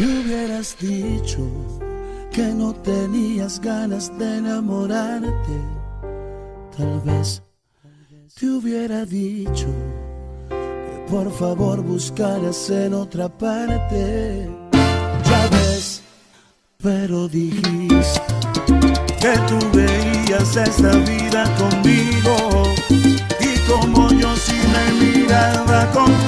Me hubieras dicho que no tenías ganas de enamorarte. Tal vez te hubiera dicho que por favor buscaras en otra parte. Ya ves, pero dijiste que tú veías esta vida conmigo y como yo sí me miraba contigo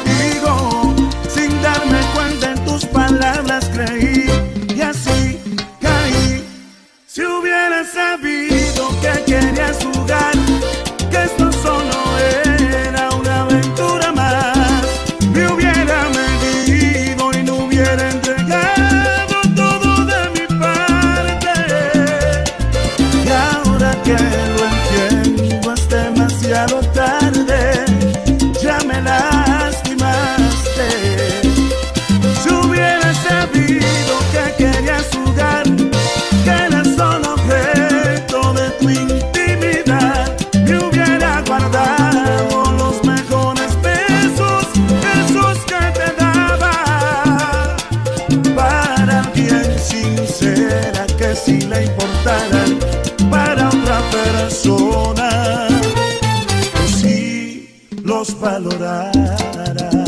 para otra persona que sí los valorara.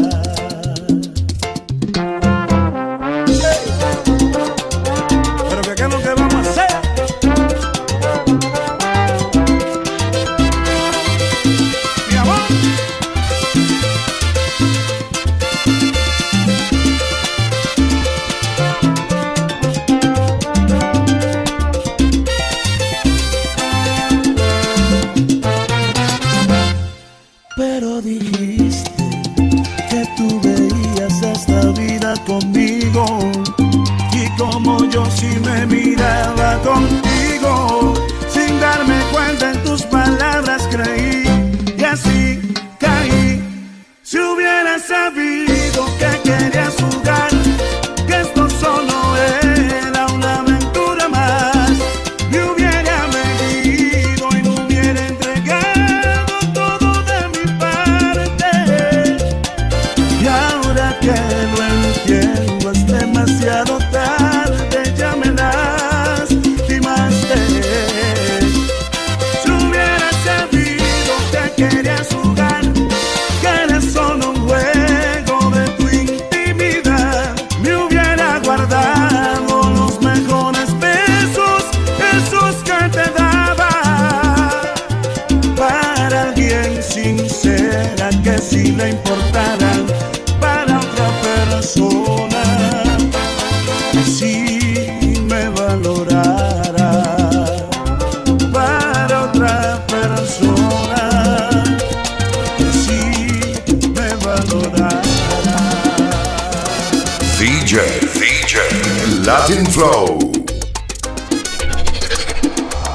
Latin Flow.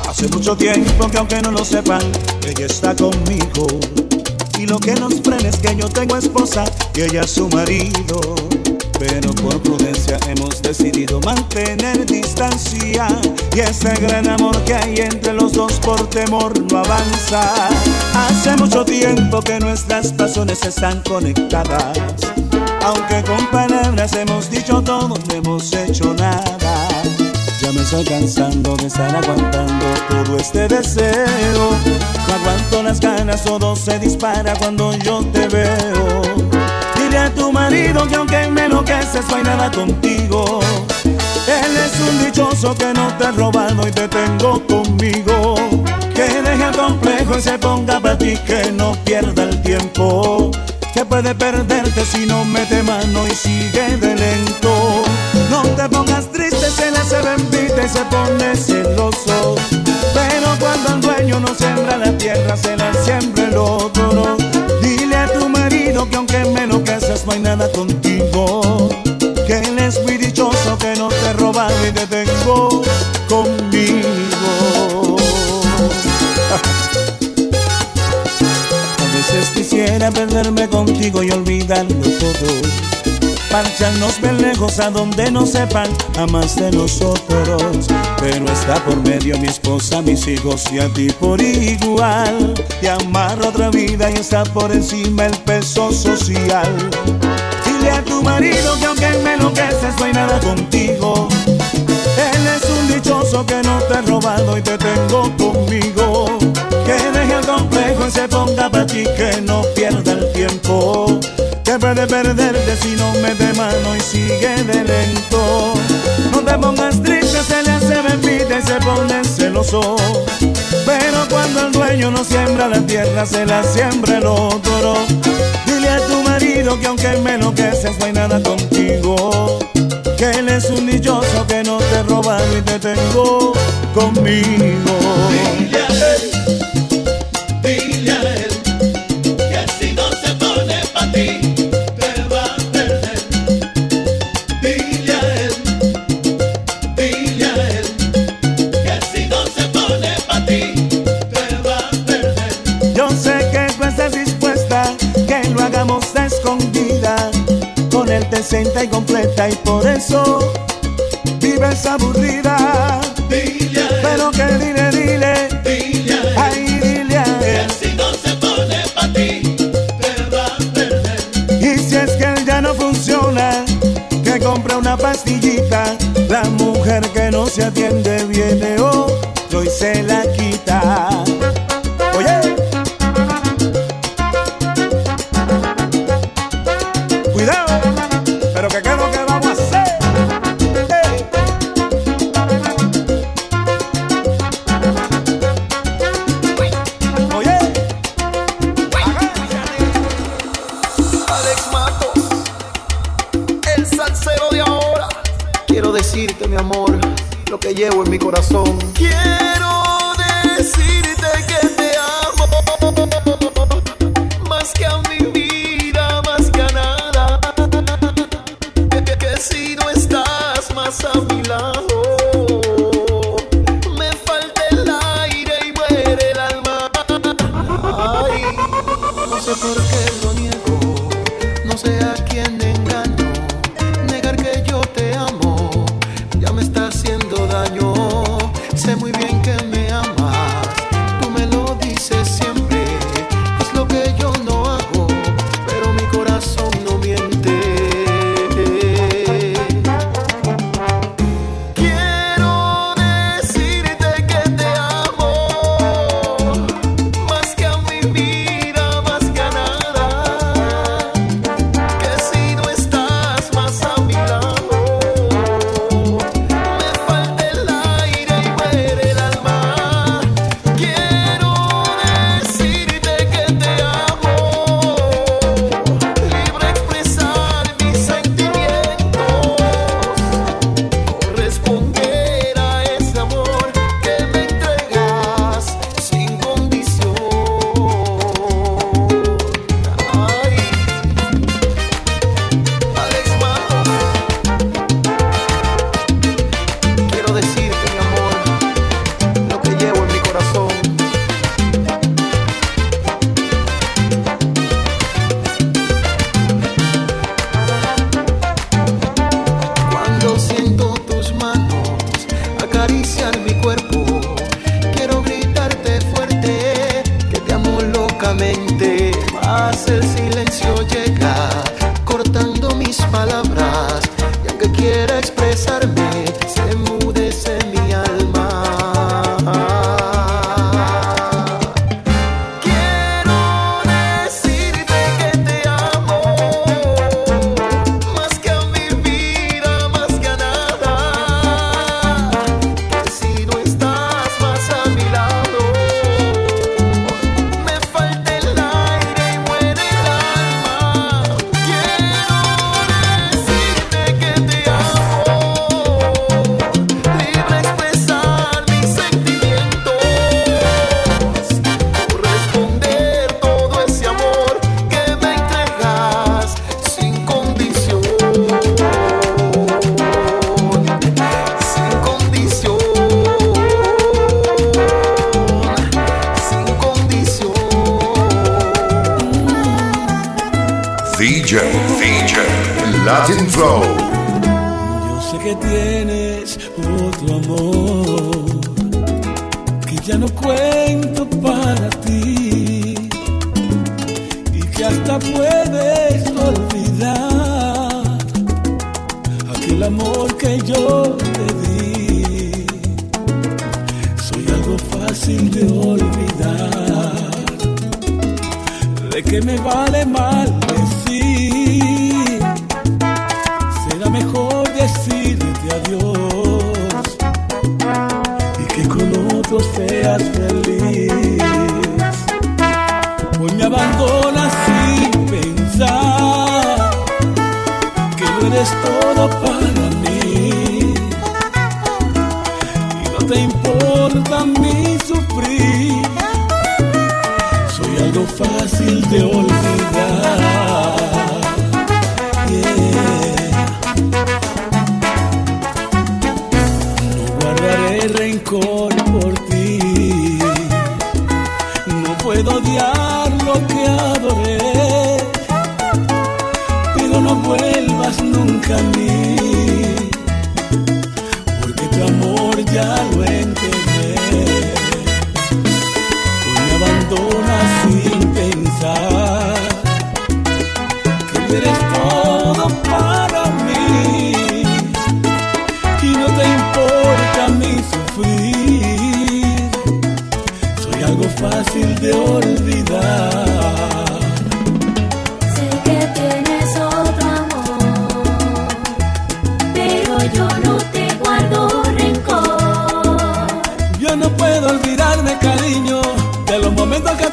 Hace mucho tiempo que aunque no lo sepan, ella está conmigo. Y lo que nos frena es que yo tengo esposa y ella su marido. Pero por prudencia hemos decidido mantener distancia. Y ese gran amor que hay entre los dos por temor no avanza. Hace mucho tiempo que nuestras pasiones están conectadas. Aunque con palabras hemos dicho todo, no hemos hecho nada. Ya me estoy cansando de estar aguantando todo este deseo. No aguanto las ganas, todo se dispara cuando yo te veo. Dile a tu marido que aunque me enloqueces no hay nada contigo. Él es un dichoso que no te ha robado y te tengo conmigo. Que deje el complejo y se ponga para ti, que no pierda el tiempo. Que puede perderte si no mete mano y sigue de lento. No te pongas triste, se le hace bendita y se pone celoso. Pero cuando el dueño no siembra la tierra, se la siembra el otro. Marcharnos de lejos a donde no sepan jamás de nosotros. Pero está por medio mi esposa, mis hijos y a ti por igual. Te amarra otra vida y está por encima el peso social. Dile a tu marido que aunque me enloqueces, no hay nada contigo. Él es un dichoso que no te ha robado y te tengo conmigo. Que deje el complejo y se ponga para ti, que no pierda el tiempo que puede perderte si no me de mano y sigue de lento. No te pongas triste, se le hace bebida y se pone celoso. Pero cuando el dueño no siembra la tierra, se la siembra el otro. Dile a tu marido que aunque me enloqueces, no hay nada contigo. Que él es un dichoso que no te he robado y te tengo conmigo. Y si es que él ya no funciona, que compra una pastillita. La mujer que no se atiende viene, oh, y se la quita. que llevo en mi corazón. Quiero Latin Flow. Yo sé que tienes otro amor, que ya no cuento para ti y que hasta puedes olvidar aquel amor que yo te di. Soy algo fácil de olvidar, de que me vale mal decir feliz. Hoy me abandonas sin pensar que no eres todo para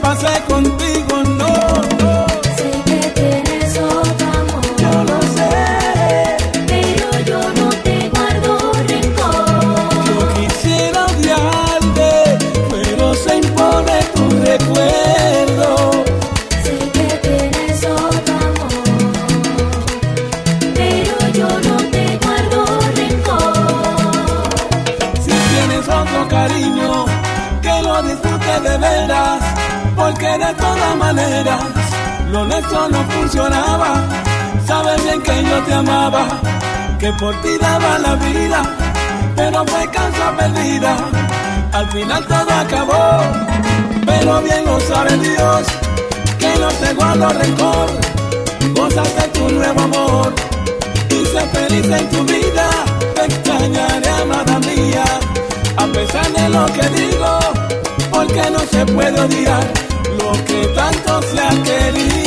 pasé contigo, no, no. Sé que tienes otro amor, Yo lo sé. pero yo no te guardo rencor. Yo quisiera odiarte, pero se impone tu recuerdo. Sé que tienes otro amor, pero yo no te guardo rencor. Si tienes otro cariño, que lo disfrutes de veras, porque de todas maneras lo nuestro no funcionaba. Sabes bien que yo te amaba, que por ti daba la vida, pero fue cansa perdida. Al final todo acabó, pero bien lo sabe Dios, que no te guardo rencor. Gózate tu nuevo amor y sé feliz en tu vida. Te extrañaré, amada mía, a pesar de lo que digo, porque no se puede odiar que tanto se ha querido.